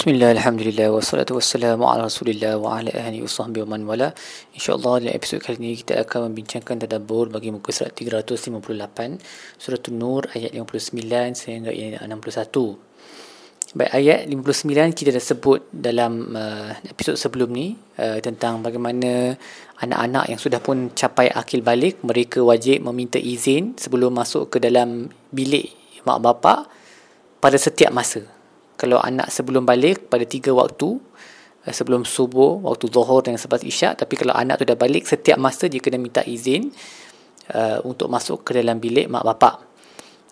Bismillah, Alhamdulillah, wassalatu wassalamu ala rasulillah wa ala ahli wa sahbihi wa man wala. InsyaAllah dalam episod kali ini kita akan membincangkan tadabur bagi muka surat 358 Surah Nur ayat 59 sehingga ayat 61 Baik, ayat 59 kita dah sebut dalam uh, episod sebelum ni uh, Tentang bagaimana anak-anak yang sudah pun capai akil balik Mereka wajib meminta izin sebelum masuk ke dalam bilik mak bapak pada setiap masa kalau anak sebelum balik pada tiga waktu eh, sebelum subuh, waktu zuhur dan selepas isyak tapi kalau anak tu dah balik setiap masa dia kena minta izin uh, untuk masuk ke dalam bilik mak bapak.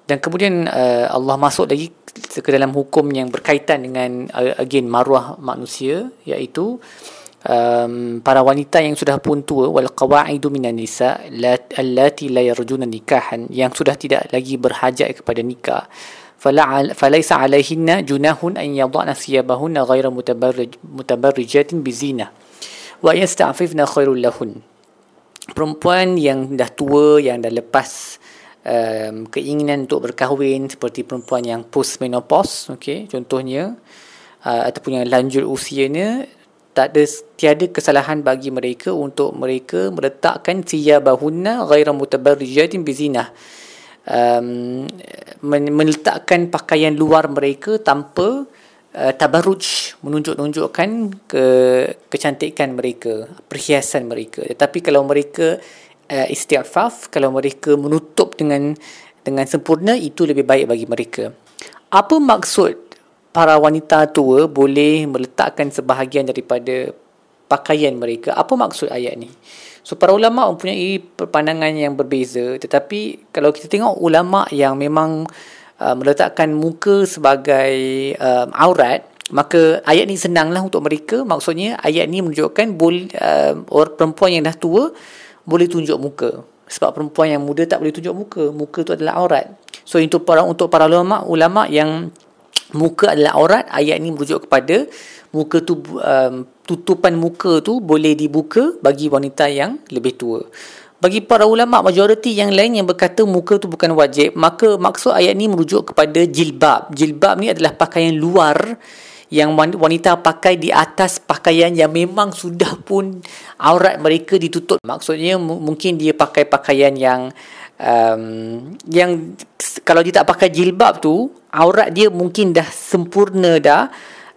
Dan kemudian uh, Allah masuk lagi ke dalam hukum yang berkaitan dengan uh, again maruah manusia iaitu um, para wanita yang sudah pun tua wal qawaidu minan nisa allati la yarjuna nikahan yang sudah tidak lagi berhajat kepada nikah فليس عليهن جناح أن يضعن ثيابهن غير متبرج متبرجات بزينة ويستعففن خير لهن perempuan yang dah tua yang dah lepas um, keinginan untuk berkahwin seperti perempuan yang post menopause okey contohnya uh, ataupun yang lanjut usianya tak ada tiada kesalahan bagi mereka untuk mereka meletakkan thiyabahunna ghairu mutabarrijatin bizinah um, meletakkan pakaian luar mereka tanpa uh, tabarruj menunjuk-nunjukkan ke kecantikan mereka perhiasan mereka. Tetapi kalau mereka uh, istighfaf kalau mereka menutup dengan dengan sempurna itu lebih baik bagi mereka. Apa maksud para wanita tua boleh meletakkan sebahagian daripada pakaian mereka. Apa maksud ayat ni? So para ulama mempunyai pandangan yang berbeza. Tetapi kalau kita tengok ulama yang memang uh, meletakkan muka sebagai uh, aurat maka ayat ni senanglah untuk mereka. Maksudnya ayat ni menunjukkan boleh uh, orang perempuan yang dah tua boleh tunjuk muka. Sebab perempuan yang muda tak boleh tunjuk muka. Muka tu adalah aurat. So untuk para untuk para ulama ulama yang muka adalah aurat ayat ni merujuk kepada muka tu um, tutupan muka tu boleh dibuka bagi wanita yang lebih tua. Bagi para ulama majoriti yang lain yang berkata muka tu bukan wajib, maka maksud ayat ni merujuk kepada jilbab. Jilbab ni adalah pakaian luar yang wanita pakai di atas pakaian yang memang sudah pun aurat mereka ditutup. Maksudnya mungkin dia pakai pakaian yang um, yang kalau dia tak pakai jilbab tu, aurat dia mungkin dah sempurna dah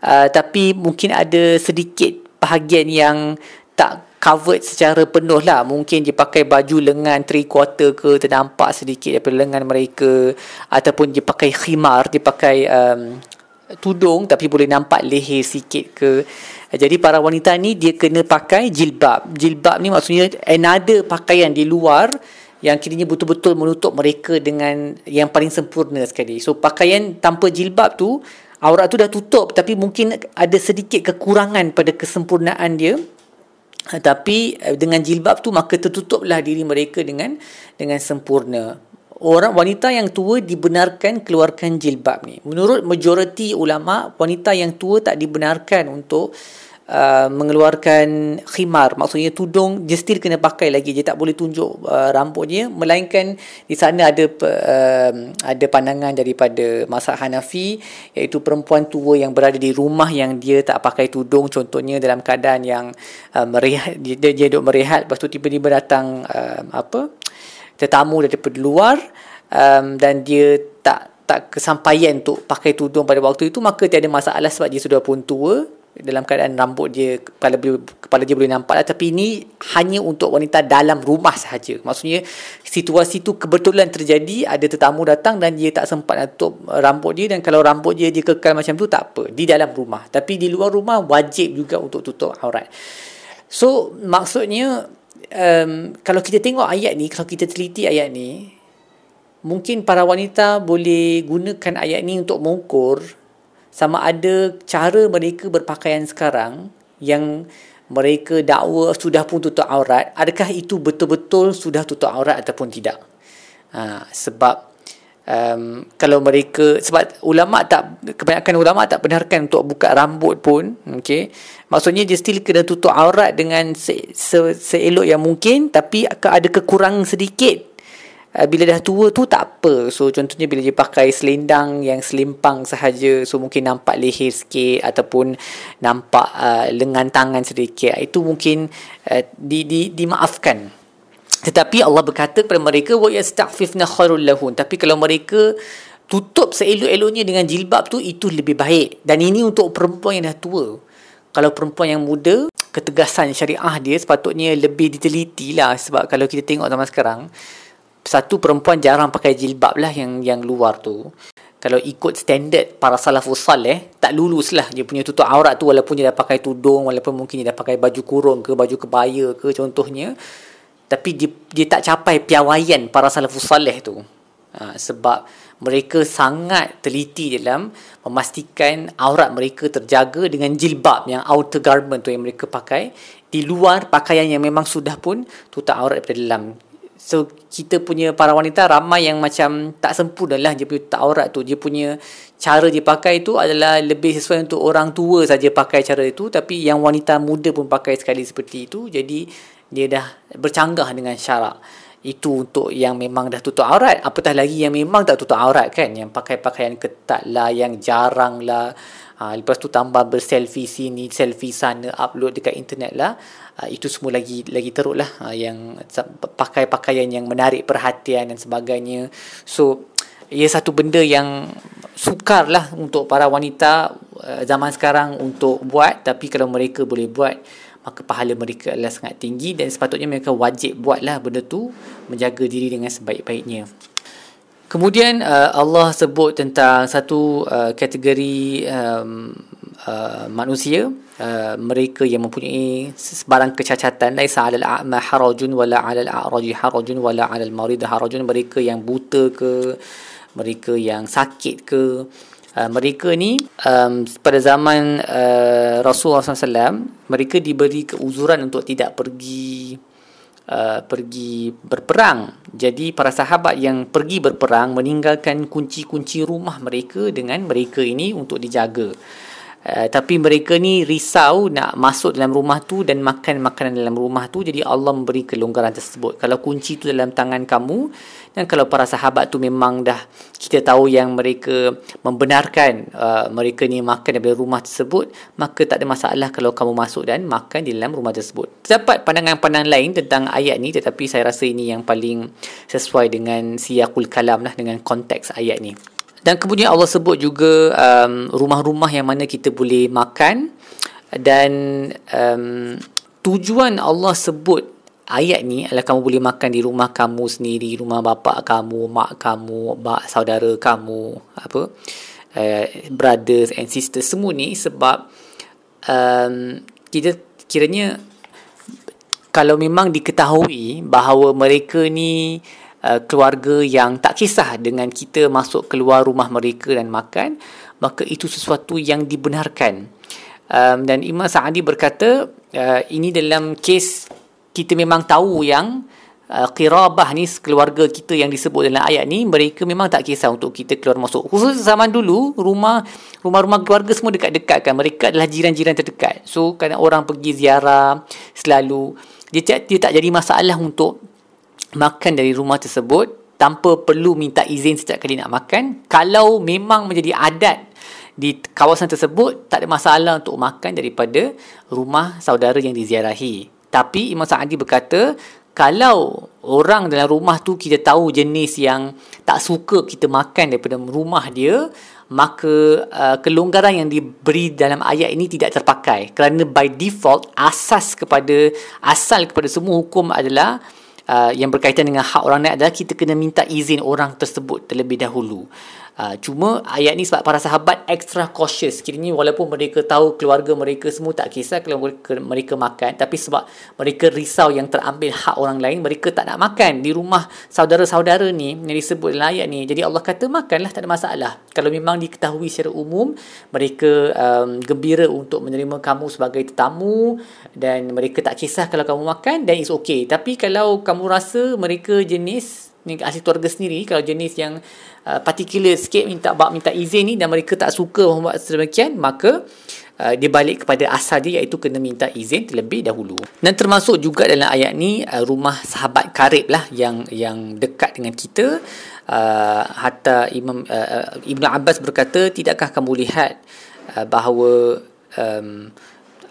uh, tapi mungkin ada sedikit bahagian yang tak covered secara penuh lah. Mungkin dia pakai baju lengan three quarter ke ternampak sedikit daripada lengan mereka ataupun dia pakai khimar dia pakai um, tudung tapi boleh nampak leher sikit ke. Jadi para wanita ni dia kena pakai jilbab. Jilbab ni maksudnya another pakaian di luar yang kiranya betul-betul menutup mereka dengan yang paling sempurna sekali. So pakaian tanpa jilbab tu aurat tu dah tutup tapi mungkin ada sedikit kekurangan pada kesempurnaan dia. Tapi eh, dengan jilbab tu maka tertutuplah diri mereka dengan dengan sempurna. Orang wanita yang tua dibenarkan keluarkan jilbab ni. Menurut majoriti ulama wanita yang tua tak dibenarkan untuk Uh, mengeluarkan khimar. Maksudnya tudung dia still kena pakai lagi. Dia tak boleh tunjuk uh, rambutnya. Melainkan di sana ada uh, ada pandangan daripada mazhab Hanafi iaitu perempuan tua yang berada di rumah yang dia tak pakai tudung. Contohnya dalam keadaan yang uh, merehat dia, dia duduk merehat lepas tu tiba-tiba datang uh, apa tetamu daripada luar um, dan dia tak tak kesampaian untuk pakai tudung pada waktu itu maka tiada masalah sebab dia sudah pun tua dalam keadaan rambut dia kepala kepala dia boleh nampak lah. tapi ini hanya untuk wanita dalam rumah sahaja. Maksudnya situasi tu kebetulan terjadi ada tetamu datang dan dia tak sempat nak tutup rambut dia. Dan kalau rambut dia dia kekal macam tu tak apa. Di dalam rumah. Tapi di luar rumah wajib juga untuk tutup aurat. So maksudnya um, kalau kita tengok ayat ni kalau kita teliti ayat ni mungkin para wanita boleh gunakan ayat ni untuk mengukur sama ada cara mereka berpakaian sekarang yang mereka dakwa sudah pun tutup aurat. Adakah itu betul-betul sudah tutup aurat ataupun tidak? Ha, sebab um, kalau mereka sebab ulama tak kebanyakan ulama tak benarkan untuk buka rambut pun okey. Maksudnya dia still kena tutup aurat dengan se, se, seelok yang mungkin tapi ada kekurangan sedikit uh, bila dah tua tu tak apa. So contohnya bila dia pakai selendang yang selimpang sahaja so mungkin nampak leher sikit ataupun nampak uh, lengan tangan sedikit itu mungkin uh, di, di dimaafkan. Tetapi Allah berkata kepada mereka wa yastaghfifna khairul lahun tapi kalau mereka tutup seelok-eloknya dengan jilbab tu itu lebih baik. Dan ini untuk perempuan yang dah tua. Kalau perempuan yang muda ketegasan syariah dia sepatutnya lebih diteliti lah. Sebab kalau kita tengok zaman sekarang satu perempuan jarang pakai jilbab lah yang yang luar tu. Kalau ikut standard para salafus salih tak lulus lah. Dia punya tutup aurat tu walaupun dia dah pakai tudung walaupun mungkin dia dah pakai baju kurung ke baju kebaya ke contohnya. Tapi dia, dia tak capai piawaian para salafus salih tu. Ha, sebab mereka sangat teliti dalam memastikan aurat mereka terjaga dengan jilbab yang outer garment tu yang mereka pakai. Di luar pakaian yang memang sudah pun tutup aurat daripada dalam so kita punya para wanita ramai yang macam tak sempurna lah dia punya tutup aurat tu. Dia punya cara dia pakai tu adalah lebih sesuai untuk orang tua saja pakai cara itu tapi yang wanita muda pun pakai sekali seperti itu. Jadi dia dah bercanggah dengan syarak itu untuk yang memang dah tutup aurat. Apatah lagi yang memang tak tutup aurat kan? Yang pakai pakaian ketat lah yang jarang lah. Ha, lepas tu tambah berselfie sini selfie sana upload dekat internet lah. Ha, itu semua lagi lagi teruk lah. Ha, yang pakai pakaian yang menarik perhatian dan sebagainya. So ia satu benda yang sukar lah untuk para wanita zaman sekarang untuk buat. Tapi kalau mereka boleh buat maka pahala mereka adalah sangat tinggi dan sepatutnya mereka wajib buatlah benda tu menjaga diri dengan sebaik-baiknya. Kemudian uh, Allah sebut tentang satu uh, kategori um, uh, manusia uh, mereka yang mempunyai sebarang kecacatan laisa 'alal a'ma harajun wala 'alal a'raji harajun wala 'alal marid harajun mereka yang buta ke mereka yang sakit ke Uh, mereka ni um, pada zaman uh, Rasulullah SAW mereka diberi keuzuran untuk tidak pergi uh, pergi berperang. Jadi para sahabat yang pergi berperang meninggalkan kunci-kunci rumah mereka dengan mereka ini untuk dijaga Uh, tapi mereka ni risau nak masuk dalam rumah tu dan makan makanan dalam rumah tu. Jadi Allah memberi kelonggaran tersebut. Kalau kunci tu dalam tangan kamu dan kalau para sahabat tu memang dah kita tahu yang mereka membenarkan uh, mereka ni makan daripada rumah tersebut maka tak ada masalah kalau kamu masuk dan makan di dalam rumah tersebut. Terdapat pandangan-pandangan lain tentang ayat ni tetapi saya rasa ini yang paling sesuai dengan siyakul kalam lah dengan konteks ayat ni dan kemudian Allah sebut juga um, rumah-rumah yang mana kita boleh makan dan um, tujuan Allah sebut ayat ni adalah kamu boleh makan di rumah kamu sendiri, rumah bapa kamu, mak kamu, mak saudara kamu, apa? Uh, brothers and sisters semua ni sebab um, kita kiranya kalau memang diketahui bahawa mereka ni Uh, keluarga yang tak kisah dengan kita masuk keluar rumah mereka dan makan maka itu sesuatu yang dibenarkan. Um, dan Imam Sa'adi berkata uh, ini dalam kes kita memang tahu yang uh, qirabah ni keluarga kita yang disebut dalam ayat ni mereka memang tak kisah untuk kita keluar masuk. Khusus zaman dulu rumah rumah-rumah keluarga semua dekat-dekat kan. Mereka adalah jiran-jiran terdekat. So kadang orang pergi ziarah selalu dia, dia tak jadi masalah untuk makan dari rumah tersebut tanpa perlu minta izin setiap kali nak makan. Kalau memang menjadi adat di kawasan tersebut tak ada masalah untuk makan daripada rumah saudara yang diziarahi. Tapi Imam Sa'adi berkata kalau orang dalam rumah tu kita tahu jenis yang tak suka kita makan daripada rumah dia maka uh, kelonggaran yang diberi dalam ayat ini tidak terpakai. Kerana by default asas kepada asal kepada semua hukum adalah uh, yang berkaitan dengan hak orang lain adalah kita kena minta izin orang tersebut terlebih dahulu. Uh, cuma ayat ni sebab para sahabat extra cautious. Kiranya walaupun mereka tahu keluarga mereka semua tak kisah kalau mereka, mereka makan tapi sebab mereka risau yang terambil hak orang lain mereka tak nak makan. Di rumah saudara-saudara ni yang disebut dalam ayat ni jadi Allah kata makanlah tak ada masalah. Kalau memang diketahui secara umum mereka um, gembira untuk menerima kamu sebagai tetamu dan mereka tak kisah kalau kamu makan dan it's okay. Tapi kalau kamu rasa mereka jenis ni ahli keluarga sendiri kalau jenis yang uh, particular sikit minta bab minta izin ni dan mereka tak suka membuat sedemikian maka uh, dia balik kepada asal dia iaitu kena minta izin terlebih dahulu. Dan termasuk juga dalam ayat ni uh, rumah sahabat karib lah yang yang dekat dengan kita uh, hatta Imam uh, Ibnu Abbas berkata tidakkah kamu lihat uh, bahawa um,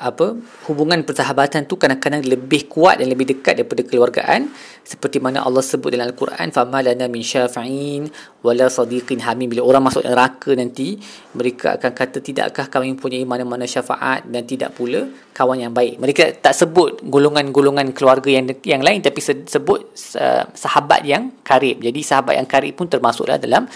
apa hubungan persahabatan tu kadang-kadang lebih kuat dan lebih dekat daripada keluargaan. Seperti mana Allah sebut dalam Al-Quran famalana min syafa'in wala sadiqin hamim. Bila orang masuk neraka nanti mereka akan kata tidakkah kami mempunyai mana-mana syafaat dan tidak pula kawan yang baik? Mereka tak sebut golongan-golongan keluarga yang yang lain tapi sebut uh, sahabat yang karib. Jadi sahabat yang karib pun termasuklah dalam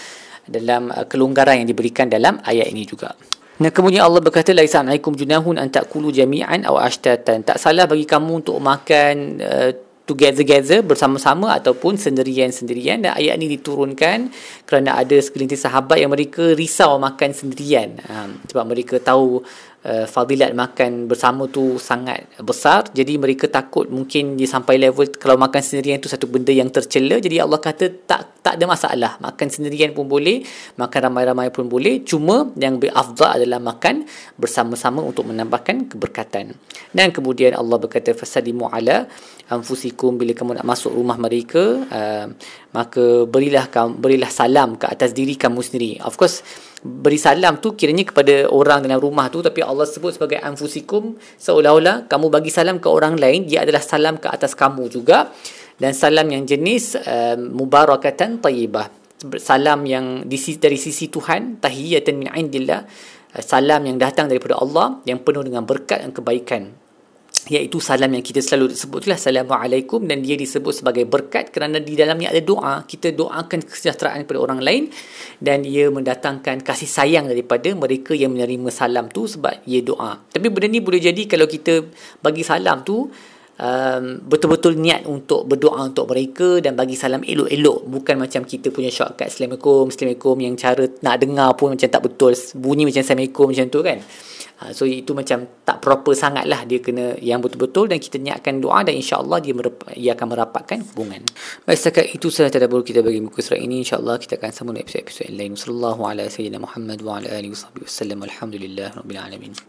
dalam uh, kelonggaran yang diberikan dalam ayat ini juga dan kemudian Allah berkata laisa alaikum junahun an ta'kulu jami'an aw ashtatan. Tak salah bagi kamu untuk makan uh, together-together bersama-sama ataupun sendirian-sendirian dan ayat ini diturunkan kerana ada segelintir sahabat yang mereka risau makan sendirian um, sebab mereka tahu uh, fadilat makan bersama tu sangat besar. Jadi mereka takut mungkin dia sampai level kalau makan sendirian tu satu benda yang tercela. Jadi Allah kata tak tak ada masalah. Makan sendirian pun boleh makan ramai-ramai pun boleh. Cuma yang berafdal adalah makan bersama-sama untuk menambahkan keberkatan. Dan kemudian Allah berkata fasadimu ala anfusikum. Bila kamu nak masuk rumah mereka uh, maka berilah berilah salam ke atas diri kamu sendiri. Of course beri salam tu kiranya kepada orang dalam rumah tu tapi Allah sebut sebagai anfusikum seolah-olah kamu bagi salam ke orang lain dia adalah salam ke atas kamu juga. Dan salam yang jenis uh, mubarakatan tayyibah. Salam yang di sisi, dari sisi Tuhan tahiyatan min indillah. Uh, salam yang datang daripada Allah yang penuh dengan berkat dan kebaikan iaitu salam yang kita selalu sebut itulah assalamualaikum dan dia disebut sebagai berkat kerana di dalamnya ada doa. Kita doakan kesejahteraan kepada orang lain dan ia mendatangkan kasih sayang daripada mereka yang menerima salam tu sebab ia doa. Tapi benda ni boleh jadi kalau kita bagi salam tu um, betul-betul niat untuk berdoa untuk mereka dan bagi salam elok-elok bukan macam kita punya shortcut Assalamualaikum Assalamualaikum yang cara nak dengar pun macam tak betul bunyi macam Assalamualaikum macam tu kan Ha, so itu macam tak proper sangat lah dia kena yang betul-betul dan kita niatkan doa dan insyaAllah dia, merep- dia akan merapatkan hubungan. Baik setakat itu sahaja tadabur kita bagi muka surat ini. InsyaAllah kita akan sambung episod-episod yang lain. Wassalamualaikum warahmatullahi wabarakatuh. Alhamdulillah. Rabbil alamin.